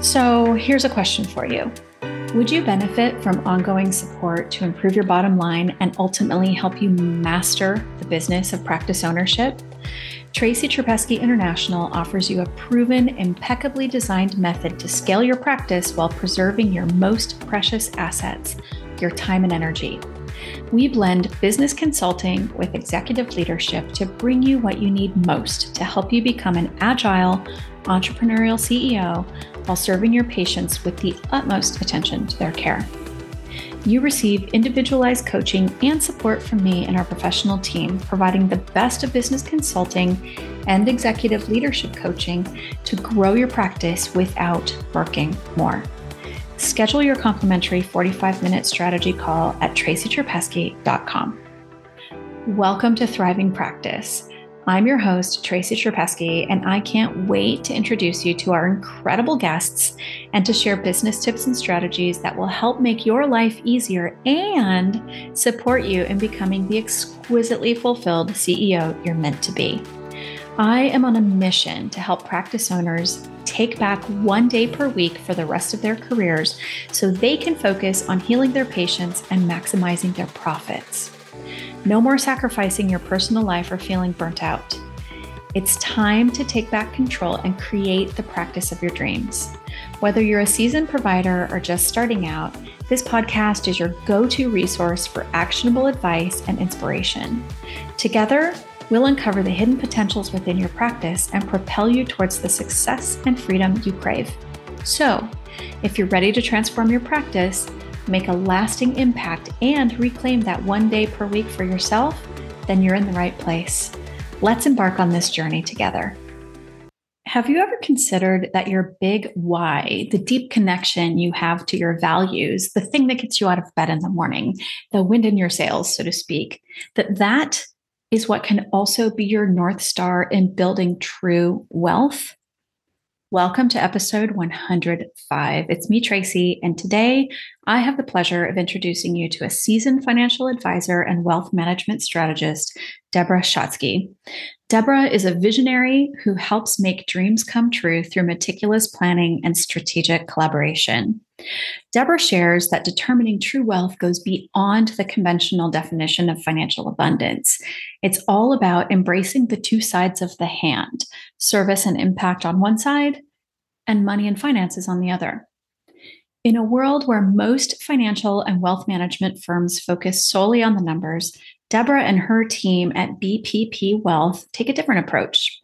So, here's a question for you Would you benefit from ongoing support to improve your bottom line and ultimately help you master the business of practice ownership? Tracy Trapesky International offers you a proven, impeccably designed method to scale your practice while preserving your most precious assets, your time and energy. We blend business consulting with executive leadership to bring you what you need most to help you become an agile, entrepreneurial CEO while serving your patients with the utmost attention to their care. You receive individualized coaching and support from me and our professional team, providing the best of business consulting and executive leadership coaching to grow your practice without working more. Schedule your complimentary 45 minute strategy call at tracytrapesky.com. Welcome to Thriving Practice. I'm your host, Tracy Trapesky, and I can't wait to introduce you to our incredible guests and to share business tips and strategies that will help make your life easier and support you in becoming the exquisitely fulfilled CEO you're meant to be. I am on a mission to help practice owners take back one day per week for the rest of their careers so they can focus on healing their patients and maximizing their profits. No more sacrificing your personal life or feeling burnt out. It's time to take back control and create the practice of your dreams. Whether you're a seasoned provider or just starting out, this podcast is your go to resource for actionable advice and inspiration. Together, we'll uncover the hidden potentials within your practice and propel you towards the success and freedom you crave. So, if you're ready to transform your practice, make a lasting impact, and reclaim that one day per week for yourself, then you're in the right place. Let's embark on this journey together. Have you ever considered that your big why, the deep connection you have to your values, the thing that gets you out of bed in the morning, the wind in your sails, so to speak, that that is what can also be your North Star in building true wealth? Welcome to episode 105. It's me, Tracy, and today I have the pleasure of introducing you to a seasoned financial advisor and wealth management strategist, Debra Schatzki. Debra is a visionary who helps make dreams come true through meticulous planning and strategic collaboration. Debra shares that determining true wealth goes beyond the conventional definition of financial abundance. It's all about embracing the two sides of the hand service and impact on one side, and money and finances on the other. In a world where most financial and wealth management firms focus solely on the numbers, Debra and her team at BPP Wealth take a different approach.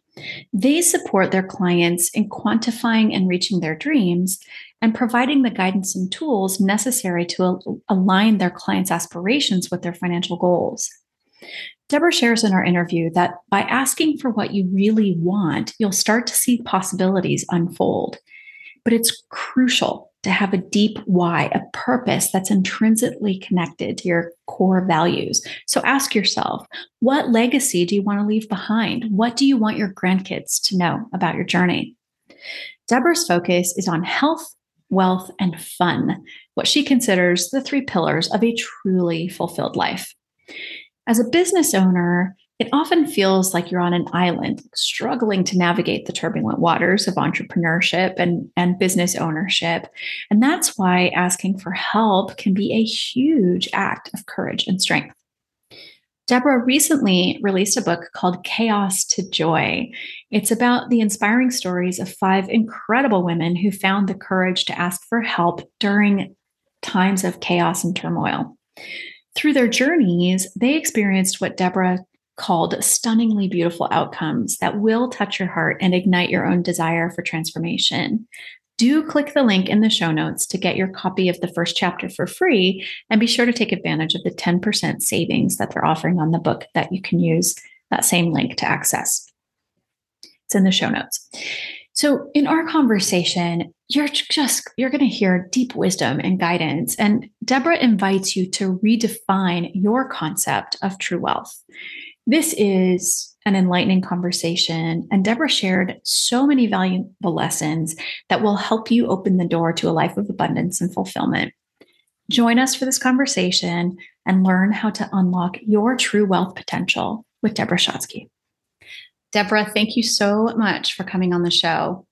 They support their clients in quantifying and reaching their dreams and providing the guidance and tools necessary to align their clients' aspirations with their financial goals. Debra shares in our interview that by asking for what you really want, you'll start to see possibilities unfold. But it's crucial to have a deep why, a purpose that's intrinsically connected to your core values. So ask yourself, what legacy do you want to leave behind? What do you want your grandkids to know about your journey? Debra's focus is on health, wealth, and fun, what she considers the three pillars of a truly fulfilled life. As a business owner, it often feels like you're on an island, struggling to navigate the turbulent waters of entrepreneurship and, and business ownership. And that's why asking for help can be a huge act of courage and strength. Debra recently released a book called Chaos to Joy. It's about the inspiring stories of five incredible women who found the courage to ask for help during times of chaos and turmoil. Through their journeys, they experienced what Debra called Stunningly Beautiful Outcomes that will touch your heart and ignite your own desire for transformation. Do click the link in the show notes to get your copy of the first chapter for free and be sure to take advantage of the 10% savings that they're offering on the book that you can use that same link to access. It's in the show notes. So, in our conversation, you're just you're going to hear deep wisdom and guidance and Debra invites you to redefine your concept of true wealth. This is an enlightening conversation, and Debra shared so many valuable lessons that will help you open the door to a life of abundance and fulfillment. Join us for this conversation and learn how to unlock your true wealth potential with Debra Schatzki. Debra, thank you so much for coming on the show.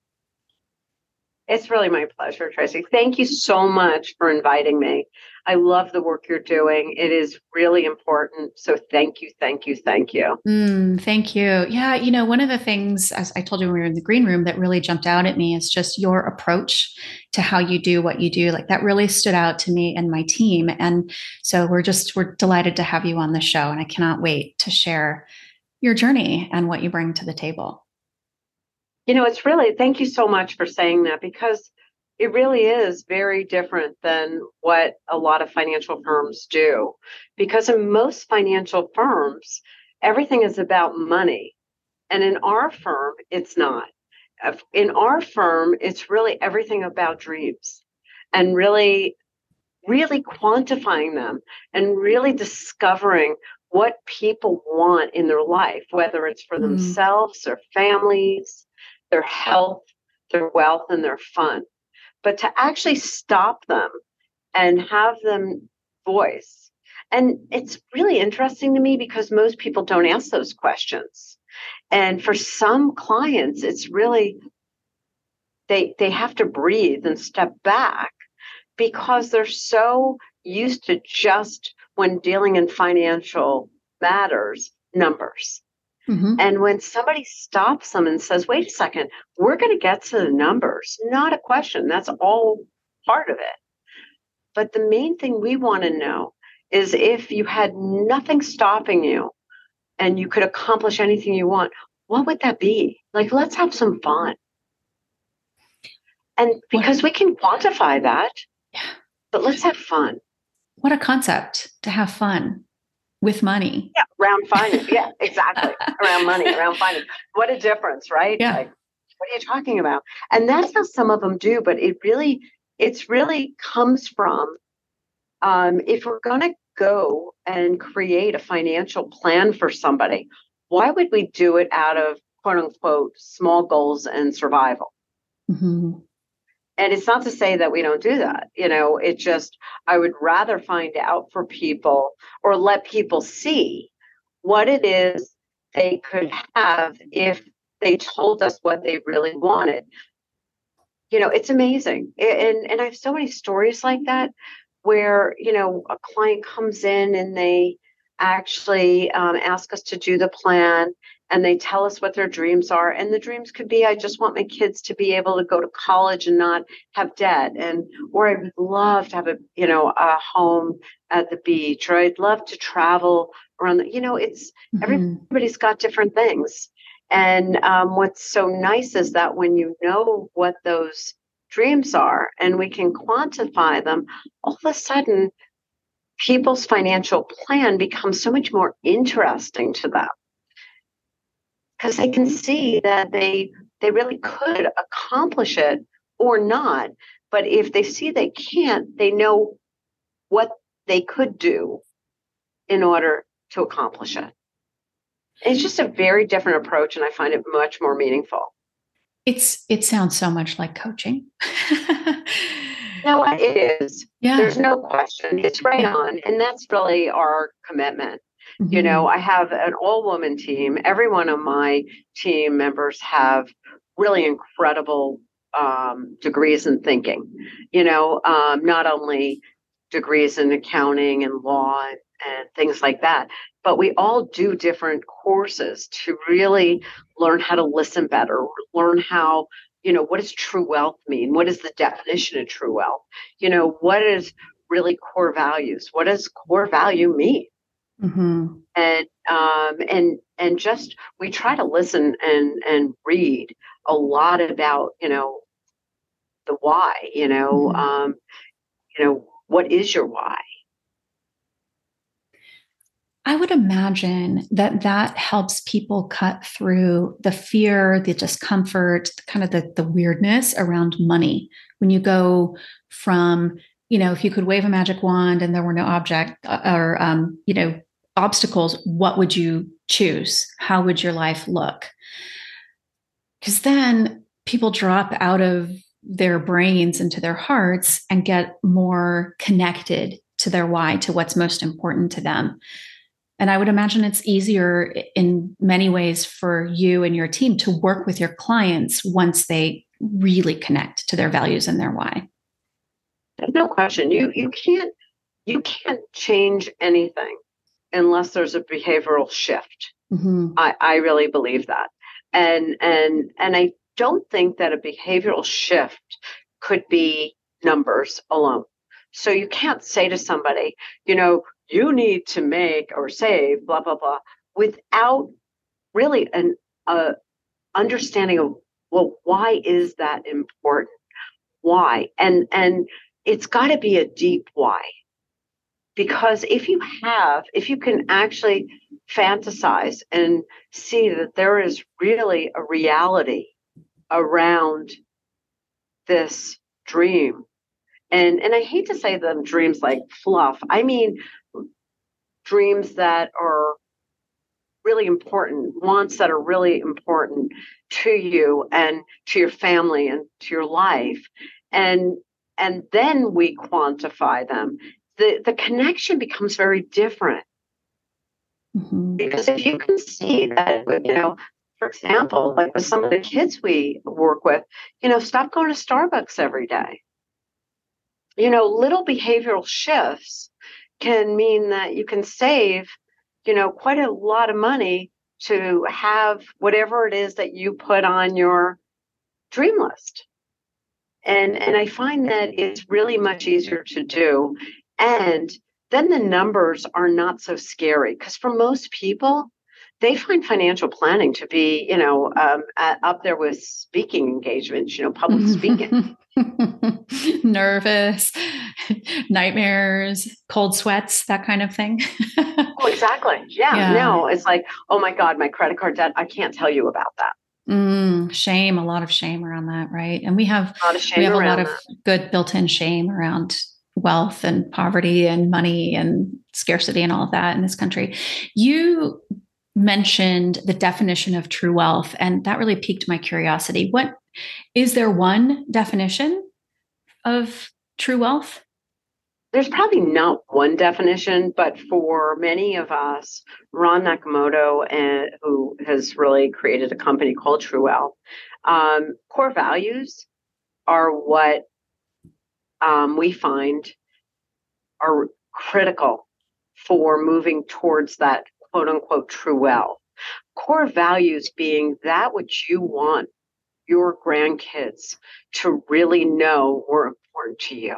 It's really my pleasure, Tracy. Thank you so much for inviting me. I love the work you're doing. It is really important. So thank you, thank you, thank you. Mm, thank you. Yeah, you know, one of the things, as I told you when we were in the green room, that really jumped out at me is just your approach to how you do what you do. Like that really stood out to me and my team. And so we're just, we're delighted to have you on the show. And I cannot wait to share your journey and what you bring to the table. You know, it's really, thank you so much for saying that because it really is very different than what a lot of financial firms do. Because in most financial firms, everything is about money. And in our firm, it's not. In our firm, it's really everything about dreams and really, really quantifying them and really discovering what people want in their life, whether it's for mm. themselves, their families, their health, their wealth, and their fun. But to actually stop them and have them voice. And it's really interesting to me because most people don't ask those questions. And for some clients, it's really they they have to breathe and step back because they're so used to just when dealing in financial matters numbers Mm-hmm. And when somebody stops them and says, wait a second, we're going to get to the numbers, not a question. That's all part of it. But the main thing we want to know is if you had nothing stopping you and you could accomplish anything you want, what would that be? Like, let's have some fun. And because we can quantify that, but let's have fun. What a concept to have fun with money. Yeah, around finance. yeah, exactly. around money, around finance. What a difference, right? Yeah. Like, what are you talking about? And that's how some of them do, but it really, it's really comes from um, if we're going to go and create a financial plan for somebody, why would we do it out of quote unquote small goals and survival? Mm-hmm. And it's not to say that we don't do that. You know, it just, I would rather find out for people or let people see what it is they could have if they told us what they really wanted. You know, it's amazing. And, and I have so many stories like that where, you know, a client comes in and they actually um, ask us to do the plan and they tell us what their dreams are and the dreams could be i just want my kids to be able to go to college and not have debt and or i would love to have a you know a home at the beach or i'd love to travel around the, you know it's mm-hmm. everybody's got different things and um, what's so nice is that when you know what those dreams are and we can quantify them all of a sudden people's financial plan becomes so much more interesting to them because they can see that they they really could accomplish it or not. But if they see they can't they know what they could do in order to accomplish it. It's just a very different approach and i find it much more meaningful. It's it sounds so much like coaching. No it is. Yeah. There's no question. It's right on and that's really our commitment Mm-hmm. You know, I have an all woman team. Every one of my team members have really incredible um, degrees in thinking, you know, um, not only degrees in accounting and law and, and things like that, but we all do different courses to really learn how to listen better, learn how you know what does true wealth mean? What is the definition of true wealth? You know what is really core values? What does core value mean Mm-hmm. And um, and and just we try to listen and and read a lot about you know the why you know mm-hmm. um, you know what is your why I would imagine that that helps people cut through the fear, the discomfort, kind of the, the weirdness around money. When you go from, you know, if you could wave a magic wand and there were no object uh, or, um, you know, obstacles, what would you choose? How would your life look? Because then people drop out of their brains into their hearts and get more connected to their why, to what's most important to them. And I would imagine it's easier in many ways for you and your team to work with your clients once they really connect to their values and their why. No question. You you can't you can't change anything unless there's a behavioral shift. Mm-hmm. I, I really believe that. And and and I don't think that a behavioral shift could be numbers alone. So you can't say to somebody, you know, you need to make or save blah blah blah without really an uh, understanding of well why is that important why and and it's got to be a deep why because if you have if you can actually fantasize and see that there is really a reality around this dream and and i hate to say them dreams like fluff i mean dreams that are really important wants that are really important to you and to your family and to your life and and then we quantify them the the connection becomes very different. Mm-hmm. because if you can see that you know for example like with some of the kids we work with you know stop going to starbucks every day. You know little behavioral shifts can mean that you can save you know quite a lot of money to have whatever it is that you put on your dream list. And and i find that it's really much easier to do and then the numbers are not so scary because for most people, they find financial planning to be, you know, um, up there with speaking engagements, you know, public speaking. Nervous, nightmares, cold sweats, that kind of thing. oh, exactly. Yeah, yeah. No, it's like, oh my God, my credit card debt. I can't tell you about that. Mm, shame, a lot of shame around that, right? And we have a lot of, shame we have a lot of that. good built-in shame around wealth and poverty and money and scarcity and all of that in this country. You mentioned the definition of true wealth, and that really piqued my curiosity. What is there one definition of true wealth? There's probably not one definition, but for many of us, Ron Nakamoto, uh, who has really created a company called True Wealth, um, core values are what um, we find are critical for moving towards that quote unquote true wealth. Core values being that which you want your grandkids to really know were important to you.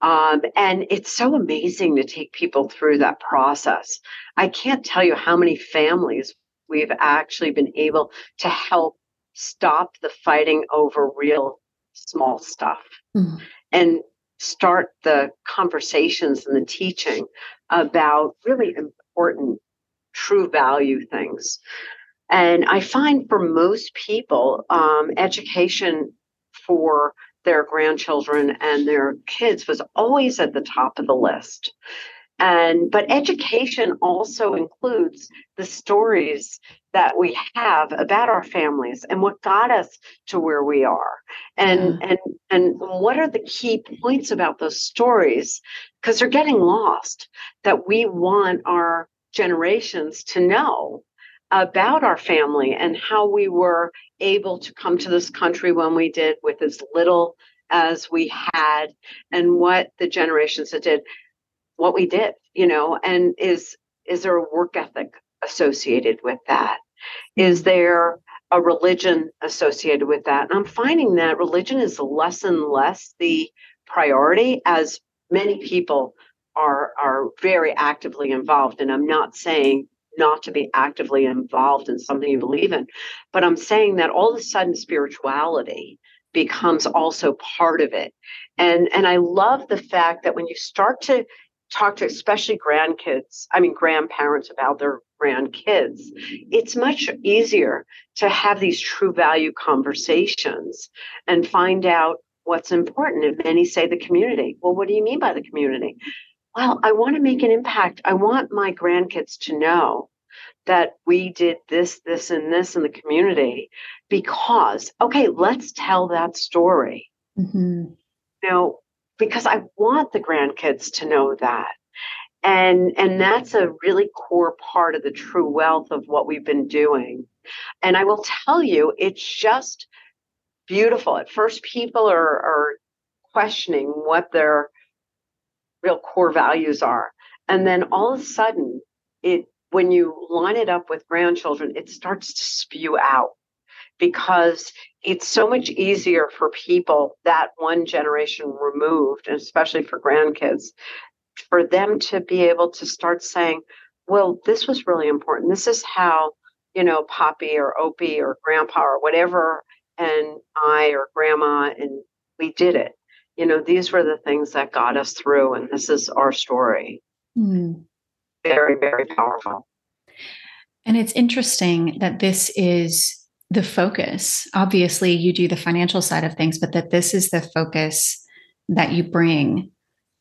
Um, and it's so amazing to take people through that process. I can't tell you how many families we've actually been able to help stop the fighting over real small stuff. Mm and start the conversations and the teaching about really important true value things. And I find for most people, um, education for their grandchildren and their kids was always at the top of the list and but education also includes the stories that we have about our families and what got us to where we are and yeah. and and what are the key points about those stories because they're getting lost that we want our generations to know about our family and how we were able to come to this country when we did with as little as we had and what the generations that did what we did, you know, and is is there a work ethic associated with that? Is there a religion associated with that? And I'm finding that religion is less and less the priority as many people are are very actively involved. And I'm not saying not to be actively involved in something you believe in, but I'm saying that all of a sudden spirituality becomes also part of it. And and I love the fact that when you start to talk to especially grandkids, I mean, grandparents about their grandkids, it's much easier to have these true value conversations and find out what's important. And many say the community. Well, what do you mean by the community? Well, I want to make an impact. I want my grandkids to know that we did this, this, and this in the community because, okay, let's tell that story. Mm-hmm. You know, because I want the grandkids to know that. And, and that's a really core part of the true wealth of what we've been doing. And I will tell you, it's just beautiful. At first, people are, are questioning what their real core values are. And then all of a sudden, it when you line it up with grandchildren, it starts to spew out because it's so much easier for people that one generation removed, and especially for grandkids, for them to be able to start saying, well, this was really important. This is how, you know, Poppy or Opie or Grandpa or whatever, and I or Grandma, and we did it. You know, these were the things that got us through, and this is our story. Mm. Very, very powerful. And it's interesting that this is the focus. Obviously, you do the financial side of things, but that this is the focus that you bring.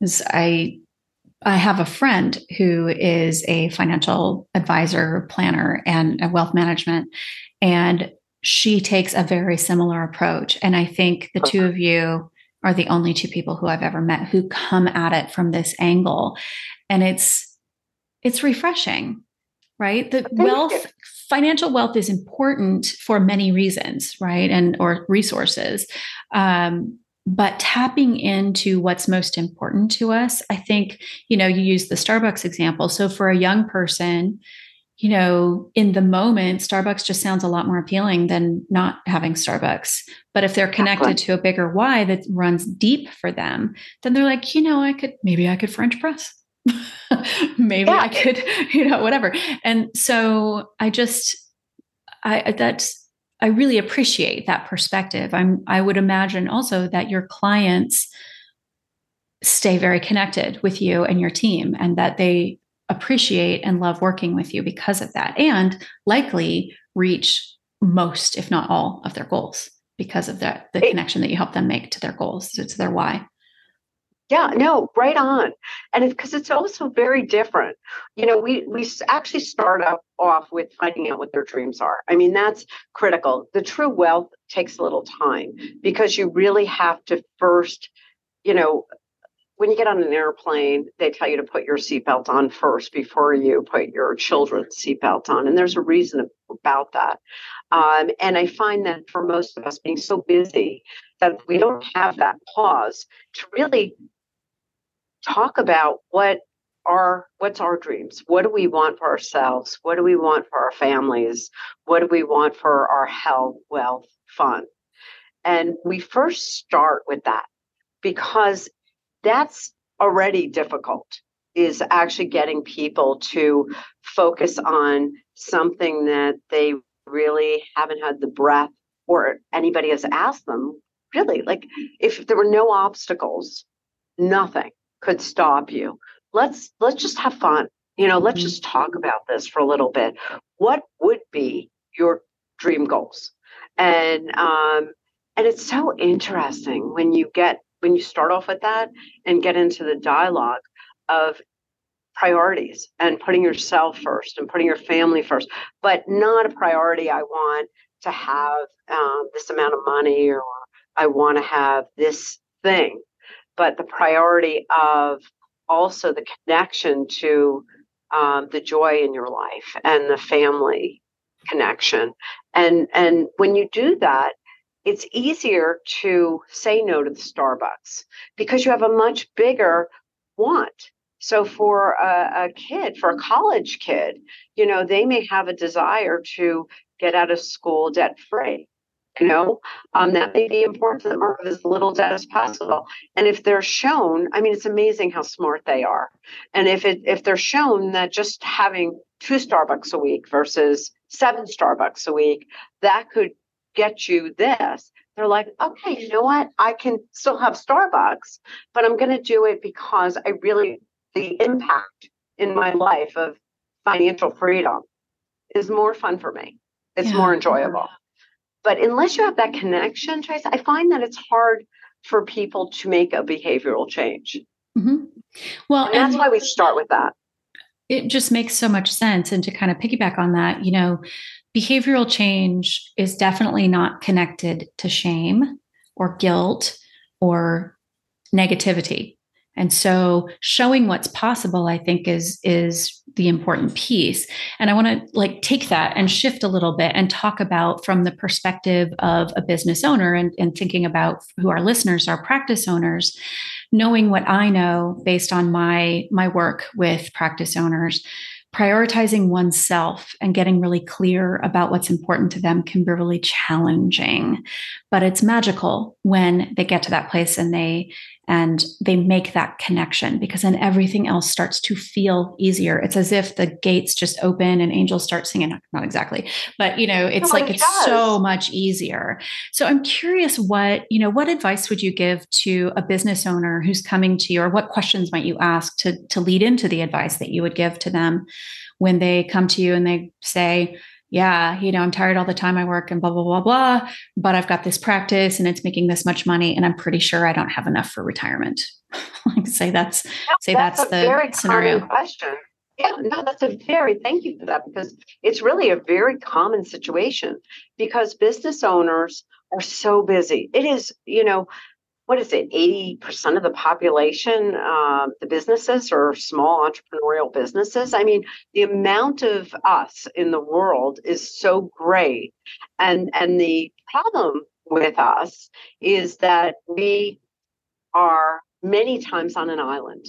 Is I I have a friend who is a financial advisor, planner, and a wealth management, and she takes a very similar approach. And I think the two of you are the only two people who I've ever met who come at it from this angle, and it's it's refreshing, right? The wealth, financial wealth, is important for many reasons, right, and or resources. Um, but tapping into what's most important to us i think you know you use the starbucks example. So for a young person you know in the moment starbucks just sounds a lot more appealing than not having starbucks. But if they're connected to a bigger why that runs deep for them then they're like you know i could maybe i could french press maybe yeah. i could you know whatever and so i just i that's I really appreciate that perspective. I'm I would imagine also that your clients stay very connected with you and your team and that they appreciate and love working with you because of that and likely reach most if not all of their goals because of that the connection that you help them make to their goals to their why yeah, no, right on. And because it's, it's, also very different. You know, we we actually start up off with finding out what their dreams are. I mean, that's critical. The true wealth takes a little time because you really have to first, you know, when you get on an airplane, they tell you to put your seatbelt on first before you put your children's seatbelt on. And there's a reason about that. Um, and I find that for most of us being so busy that we don't have that pause to really talk about what are what's our dreams? What do we want for ourselves? What do we want for our families? What do we want for our health wealth fun? And we first start with that because that's already difficult is actually getting people to focus on something that they really haven't had the breath or anybody has asked them really like if there were no obstacles nothing could stop you. Let's let's just have fun. You know, let's mm-hmm. just talk about this for a little bit. What would be your dream goals? And um, and it's so interesting when you get when you start off with that and get into the dialogue of priorities and putting yourself first and putting your family first, but not a priority. I want to have um, this amount of money or I want to have this thing but the priority of also the connection to um, the joy in your life and the family connection. And and when you do that it's easier to say no to the starbucks because you have a much bigger want. So for a, a kid for a college kid you know they may have a desire to get out of school debt free you know um, that may be important to them or as little debt as possible. And if they're shown i mean it's amazing how smart they are. And if it if they're shown that just having two starbucks a week versus seven starbucks a week that could get you this they're like okay you know what? I can still have starbucks but i'm going to do it because i really the impact in my life of financial freedom is more fun for me. It's yeah. more enjoyable but unless you have that connection, Trace, I find that it's hard for people to make a behavioral change. Mm-hmm. Well, and that's and why we start with that. It just makes so much sense. And to kind of piggyback on that, you know, behavioral change is definitely not connected to shame or guilt or negativity. And so showing what's possible i think is is the important piece. And i want to like take that and shift a little bit and talk about from the perspective of a business owner and, and thinking about who our listeners are practice owners knowing what i know based on my my work with practice owners prioritizing oneself and getting really clear about what's important to them can be really challenging. But it's magical when they get to that place and they and they make that connection because then everything else starts to feel easier. It's as if the gates just open and angels start singing. Not exactly but you know it's no, like it it's does. so much easier. So i'm curious what you know what advice would you give to a business owner who's coming to you or what questions might you ask to to lead into the advice that you would give to them when they come to you and they say yeah, you know, I'm tired all the time I work and blah, blah, blah, blah, but I've got this practice and it's making this much money. And I'm pretty sure I don't have enough for retirement. like say that's, no, say that's, that's the very scenario. question. Yeah, no, that's a very, thank you for that because it's really a very common situation because business owners are so busy. It is, you know, what is it, 80% of the population, uh, the businesses or small entrepreneurial businesses. I mean, the amount of us in the world is so great. And, and the problem with us is that we are many times on an island.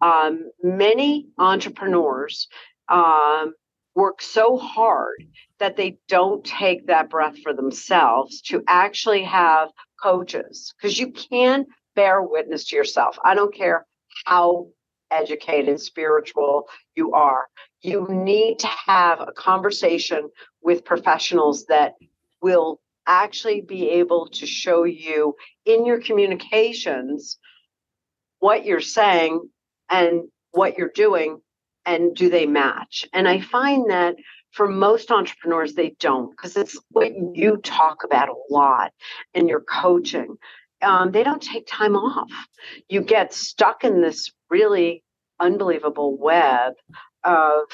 Um, many entrepreneurs um, work so hard that they don't take that breath for themselves to actually have coaches because you can bear witness to yourself. I don't care how educated, spiritual you are. You need to have a conversation with professionals that will actually be able to show you in your communications what you're saying and what you're doing and do they match and i find that for most entrepreneurs, they don't because it's what you talk about a lot in your coaching. Um, they don't take time off. You get stuck in this really unbelievable web of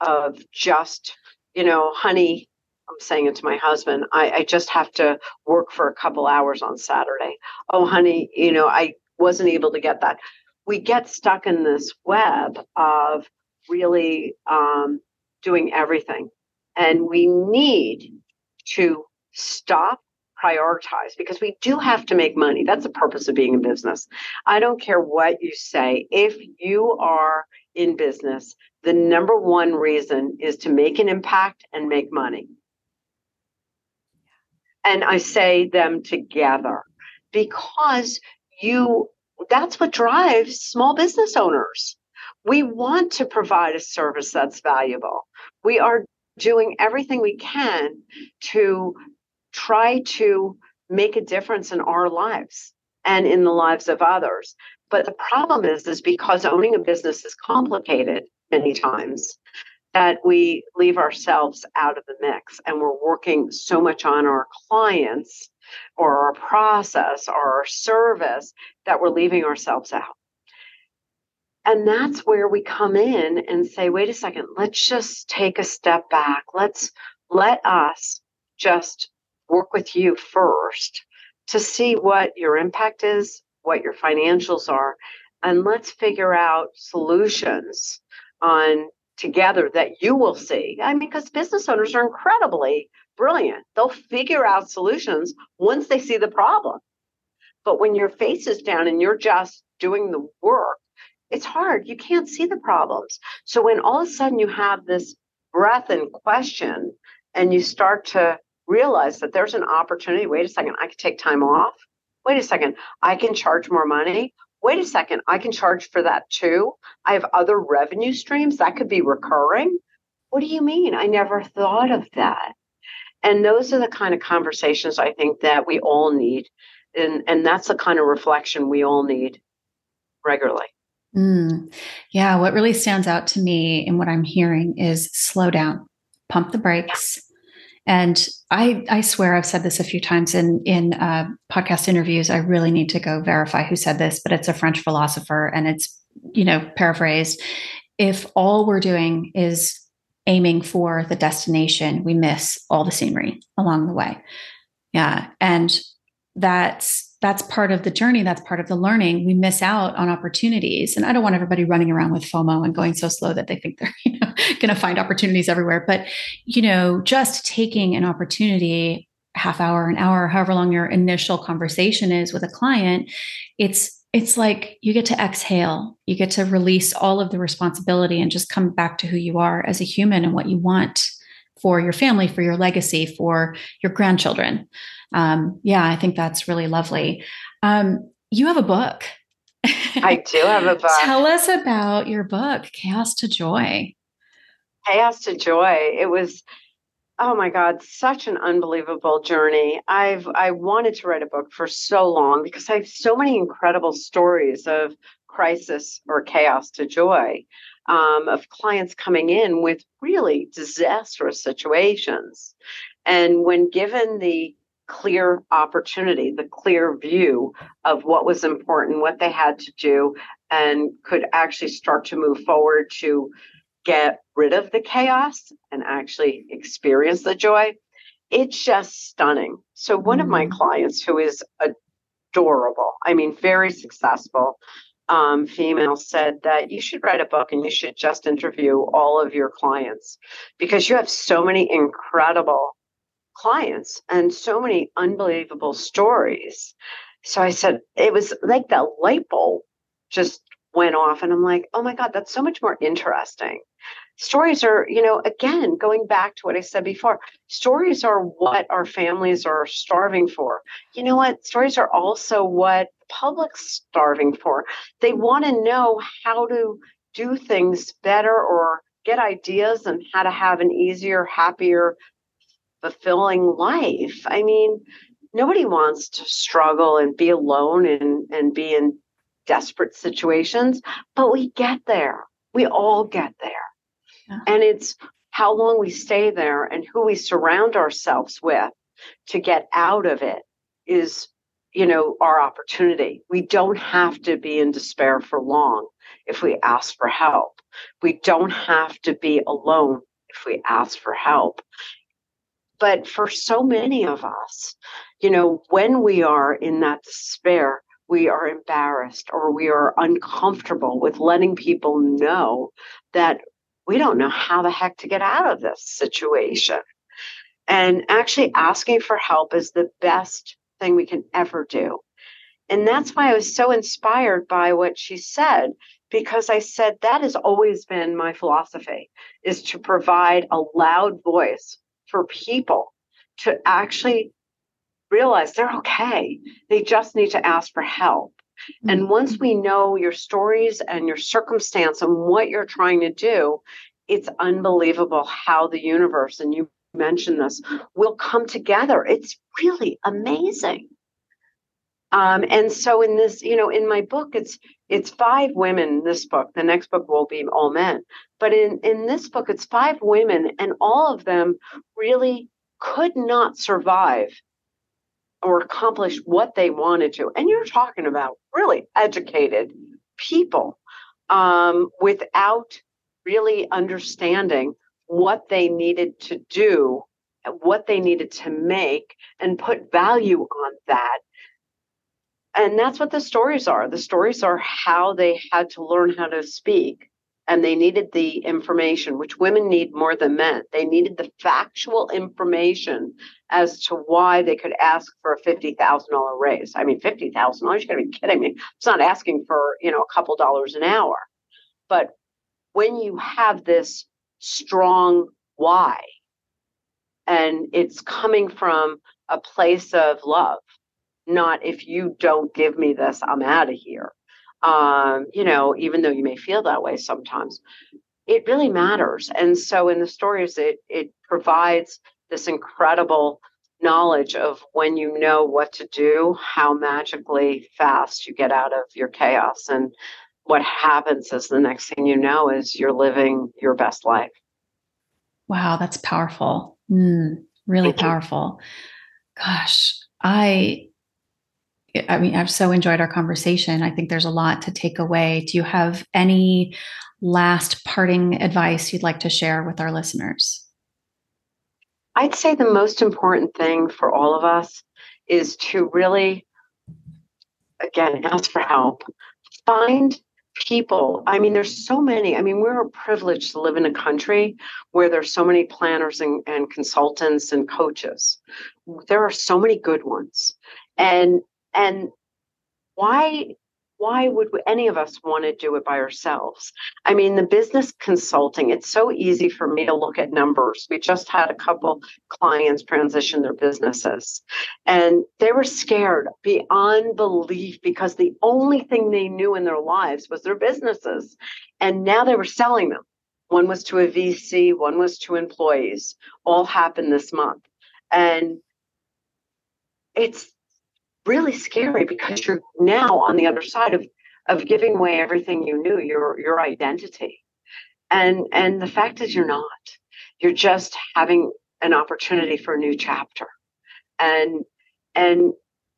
of just you know, honey. I'm saying it to my husband. I, I just have to work for a couple hours on Saturday. Oh, honey, you know, I wasn't able to get that. We get stuck in this web of really um, doing everything. And we need to stop, prioritize, because we do have to make money. That's the purpose of being in business. I don't care what you say. If you are in business, the number one reason is to make an impact and make money. And I say them together because you that's what drives small business owners. We want to provide a service that's valuable. We are doing everything we can to try to make a difference in our lives and in the lives of others. But the problem is, is because owning a business is complicated many times that we leave ourselves out of the mix and we're working so much on our clients or our process or our service that we're leaving ourselves out. And that's where we come in and say, wait a second, let's just take a step back. Let's let us just work with you first to see what your impact is, what your financials are, and let's figure out solutions on together that you will see. I mean, because business owners are incredibly brilliant. They'll figure out solutions once they see the problem. But when your face is down and you're just doing the work, it's hard. You can't see the problems. So when all of a sudden you have this breath and question and you start to realize that there's an opportunity, wait a second, I can take time off. Wait a second, I can charge more money. Wait a second, I can charge for that too. I have other revenue streams that could be recurring. What do you mean? I never thought of that. And those are the kind of conversations I think that we all need. And, and that's the kind of reflection we all need regularly. Mm. Yeah, what really stands out to me and what I'm hearing is slow down, pump the brakes. And I, I swear I've said this a few times in in uh, podcast interviews. I really need to go verify who said this, but it's a French philosopher, and it's you know paraphrased. If all we're doing is aiming for the destination, we miss all the scenery along the way. Yeah, and that's that's part of the journey that's part of the learning. We miss out on opportunities. And i don't want everybody running around with fomo and going so slow that they think they're you know, going to find opportunities everywhere. But you know just taking an opportunity half hour an hour however long your initial conversation is with a client it's it's like you get to exhale. You get to release all of the responsibility and just come back to who you are as a human and what you want for your family for your legacy for your grandchildren um, yeah, I think that's really lovely. Um, you have a book. I do have a book. Tell us about your book, Chaos to Joy. Chaos to Joy. It was, oh my God, such an unbelievable journey. I've I wanted to write a book for so long because I have so many incredible stories of crisis or chaos to joy. Um, of clients coming in with really disastrous situations. And when given the clear opportunity, the clear view of what was important, what they had to do, and could actually start to move forward to get rid of the chaos and actually experience the joy. It's just stunning. So, one of my mm. clients who is adorable, I mean, very successful, um, female said that you should write a book and you should just interview all of your clients because you have so many incredible clients and so many unbelievable stories. So I said, it was like that light bulb just went off. And I'm like, oh my God, that's so much more interesting. Stories are, you know, again, going back to what I said before, stories are what our families are starving for. You know what? Stories are also what public's starving for. They want to know how to do things better or get ideas and how to have an easier, happier, fulfilling life. I mean, nobody wants to struggle and be alone and, and be in desperate situations, but we get there. We all get there. Yeah. And it's how long we stay there and who we surround ourselves with to get out of it is you know our opportunity. We don't have to be in despair for long if we ask for help. We don't have to be alone if we ask for help. But for so many of us, you know, when we are in that despair, we are embarrassed or we are uncomfortable with letting people know that we don't know how the heck to get out of this situation. And actually asking for help is the best thing we can ever do. And that's why I was so inspired by what she said, because I said that has always been my philosophy is to provide a loud voice for people to actually realize they're okay. They just need to ask for help. Mm-hmm. And once we know your stories and your circumstance and what you're trying to do, it's unbelievable how the universe, and you mentioned this, will come together. It's really amazing. Um, and so in this, you know, in my book, it's it's five women. This book, the next book will be all men, but in in this book, it's five women, and all of them really could not survive or accomplish what they wanted to. And you're talking about really educated people um, without really understanding what they needed to do, what they needed to make, and put value on that and that's what the stories are. The stories are how they had to learn how to speak and they needed the information, which women need more than men. They needed the factual information as to why they could ask for a fifty thousand dollar raise. I mean, fifty thousand dollars? You got to be kidding me! It's not asking for you know a couple dollars an hour, but when you have this strong why, and it's coming from a place of love not if you don't give me this, I'm out of here. Um, you know, even though you may feel that way sometimes, it really matters. And so in the stories, it it provides this incredible knowledge of when you know what to do, how magically fast you get out of your chaos. And what happens is the next thing you know is you're living your best life. Wow, that's powerful. Mm, really powerful. Gosh, I I mean, I've so enjoyed our conversation. I think there's a lot to take away. Do you have any last parting advice you'd like to share with our listeners? I'd say the most important thing for all of us is to really again, ask for help. Find people. I mean, there's so many. I mean, we're privileged to live in a country where there's so many planners and, and consultants and coaches. There are so many good ones. And and why why would any of us want to do it by ourselves? I mean, the business consulting, it's so easy for me to look at numbers. We just had a couple clients transition their businesses and they were scared beyond belief because the only thing they knew in their lives was their businesses. And now they were selling them. One was to a VC, one was to employees, all happened this month. And it's really scary because you're now on the other side of of giving away everything you knew, your your identity. And and the fact is you're not. You're just having an opportunity for a new chapter. And and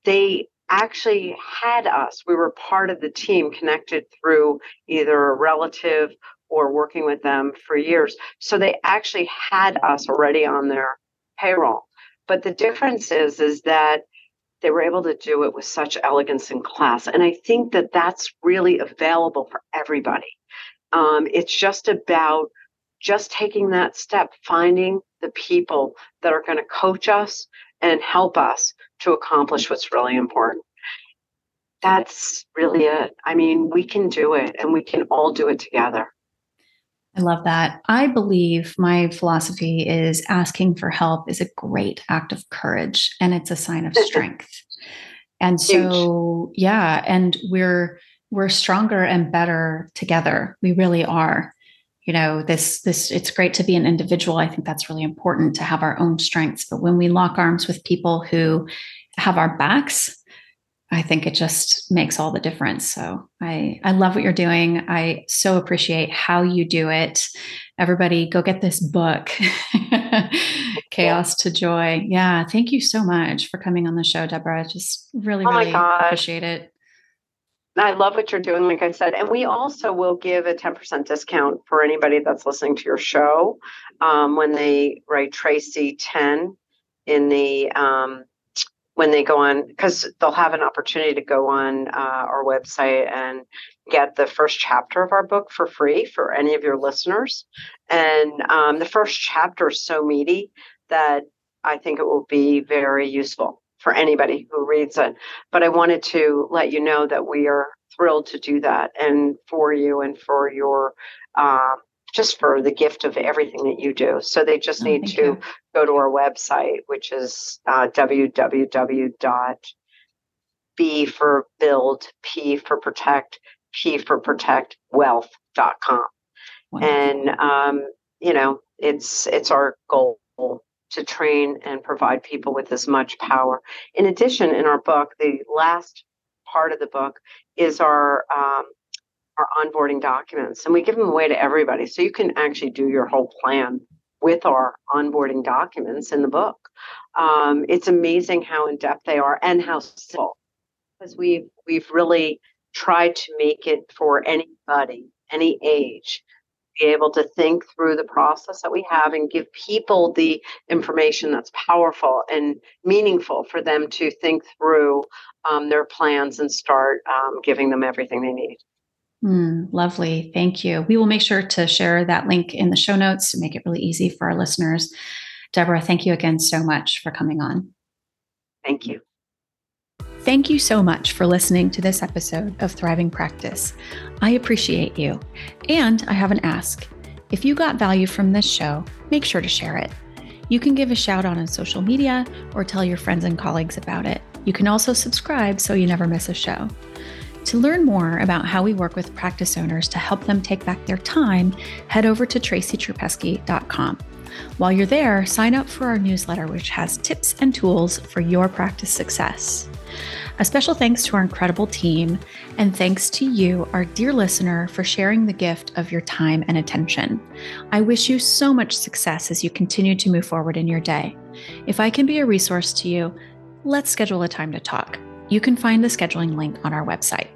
they actually had us. We were part of the team connected through either a relative or working with them for years. So they actually had us already on their payroll. But the difference is is that they were able to do it with such elegance and class. And I think that that's really available for everybody. Um, it's just about just taking that step, finding the people that are going to coach us and help us to accomplish what's really important. That's really it. I mean, we can do it and we can all do it together. I love that. I believe my philosophy is asking for help is a great act of courage and it's a sign of strength. and so, Huge. yeah, and we're we're stronger and better together. We really are. You know, this this it's great to be an individual. I think that's really important to have our own strengths, but when we lock arms with people who have our backs, I think it just makes all the difference. So I I love what you're doing. I so appreciate how you do it. Everybody go get this book. Chaos to Joy. Yeah, thank you so much for coming on the show, Debra. Just really oh really appreciate it. I love what you're doing, like I said. And we also will give a 10% discount for anybody that's listening to your show um, when they write Tracy 10 in the um, when they go on because they'll have an opportunity to go on uh, our website and get the first chapter of our book for free for any of your listeners. And um, the first chapter is so meaty that i think it will be very useful for anybody who reads it. But i wanted to let you know that we are thrilled to do that and for you and for your uh, just for the gift of everything that you do. So they just oh, need to you. go to our website, which is uh, www.b for build, p for protect, p for protect wealth.com. And, um, you know, it's, it's our goal to train and provide people with as much power. In addition, in our book, the last part of the book is our um, our onboarding documents and we give them away to everybody. So you can actually do your whole plan with our onboarding documents in the book. Um, it's amazing how in depth they are and how simple because we've we've really tried to make it for anybody, any age, be able to think through the process that we have and give people the information that's powerful and meaningful for them to think through um, their plans and start um, giving them everything they need. Mm, lovely. Thank you. We will make sure to share that link in the show notes to make it really easy for our listeners. Debra, thank you again so much for coming on. Thank you. Thank you so much for listening to this episode of Thriving Practice. I appreciate you. And I have an ask. If you got value from this show, make sure to share it. You can give a shout out on social media or tell your friends and colleagues about it. You can also subscribe so you never miss a show. To learn more about how we work with practice owners to help them take back their time, head over to tracytrupesky.com. While you're there, sign up for our newsletter, which has tips and tools for your practice success. A special thanks to our incredible team, and thanks to you, our dear listener, for sharing the gift of your time and attention. I wish you so much success as you continue to move forward in your day. If I can be a resource to you, let's schedule a time to talk. You can find the scheduling link on our website.